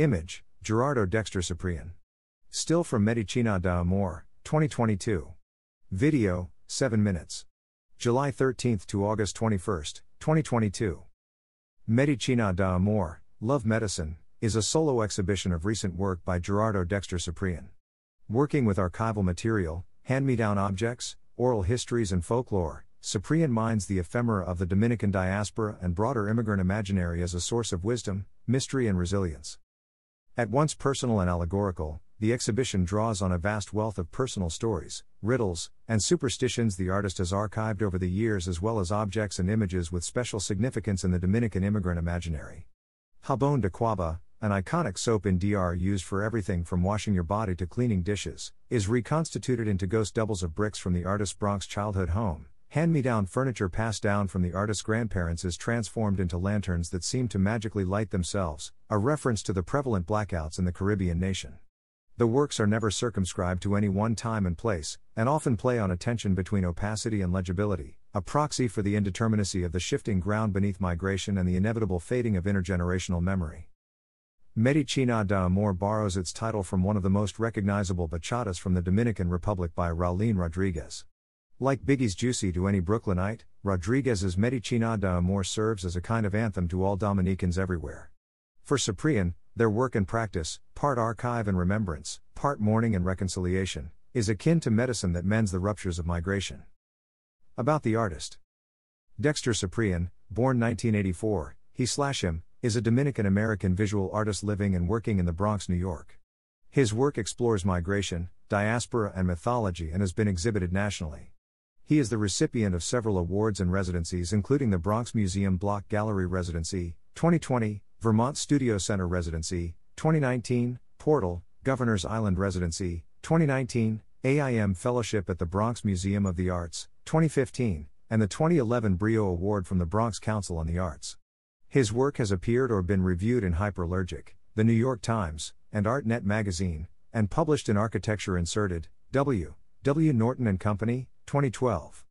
Image Gerardo Dexter Ciprian. Still from Medicina da Amor, 2022. Video 7 minutes. July 13th to August 21st, 2022. Medicina da Amor, Love Medicine, is a solo exhibition of recent work by Gerardo Dexter Ciprian. Working with archival material, hand me down objects, oral histories, and folklore, Ciprian mines the ephemera of the Dominican diaspora and broader immigrant imaginary as a source of wisdom, mystery, and resilience. At once personal and allegorical, the exhibition draws on a vast wealth of personal stories, riddles, and superstitions the artist has archived over the years, as well as objects and images with special significance in the Dominican immigrant imaginary. Jabón de Cuaba, an iconic soap in DR used for everything from washing your body to cleaning dishes, is reconstituted into ghost doubles of bricks from the artist's Bronx childhood home. Hand me down furniture passed down from the artist's grandparents is transformed into lanterns that seem to magically light themselves, a reference to the prevalent blackouts in the Caribbean nation. The works are never circumscribed to any one time and place, and often play on a tension between opacity and legibility, a proxy for the indeterminacy of the shifting ground beneath migration and the inevitable fading of intergenerational memory. Medicina de Amor borrows its title from one of the most recognizable bachatas from the Dominican Republic by Raulín Rodriguez. Like Biggie's Juicy to any Brooklynite, Rodriguez's Medicina de Amor serves as a kind of anthem to all Dominicans everywhere. For Ciprian, their work and practice, part archive and remembrance, part mourning and reconciliation, is akin to medicine that mends the ruptures of migration. About the artist Dexter Ciprian, born 1984, he slash him, is a Dominican American visual artist living and working in the Bronx, New York. His work explores migration, diaspora, and mythology and has been exhibited nationally. He is the recipient of several awards and residencies, including the Bronx Museum Block Gallery Residency, 2020, Vermont Studio Center Residency, 2019, Portal, Governor's Island Residency, 2019, AIM Fellowship at the Bronx Museum of the Arts, 2015, and the 2011 Brio Award from the Bronx Council on the Arts. His work has appeared or been reviewed in Hyperallergic, The New York Times, and ArtNet magazine, and published in Architecture Inserted, W. W. Norton and Company, 2012.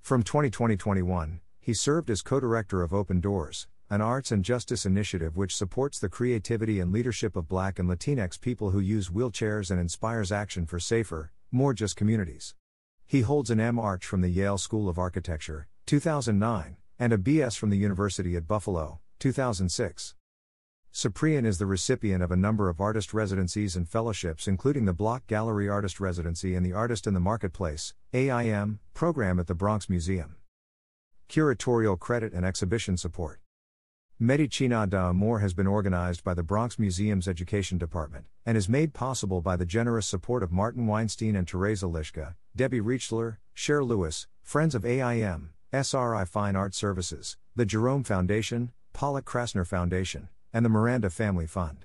From 2020-21, he served as co-director of Open Doors, an arts and justice initiative which supports the creativity and leadership of Black and Latinx people who use wheelchairs and inspires action for safer, more just communities. He holds an M.Arch from the Yale School of Architecture, 2009, and a B.S. from the University at Buffalo, 2006. Ciprian is the recipient of a number of artist residencies and fellowships, including the Block Gallery Artist Residency and the Artist in the Marketplace AIM, program at the Bronx Museum. Curatorial credit and exhibition support. Medicina da Amor has been organized by the Bronx Museum's Education Department, and is made possible by the generous support of Martin Weinstein and Teresa Liszka, Debbie Reichler, Cher Lewis, Friends of AIM, SRI Fine Art Services, the Jerome Foundation, Pollock-Krasner Foundation, and the Miranda Family Fund.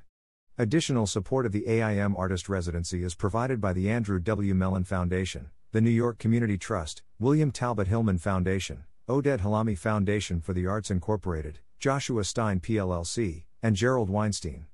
Additional support of the AIM Artist Residency is provided by the Andrew W. Mellon Foundation, the New York Community Trust, William Talbot Hillman Foundation, Oded Halahmy Foundation for the Arts Incorporated, Joshua Stein PLLC, and Gerald Weinstein.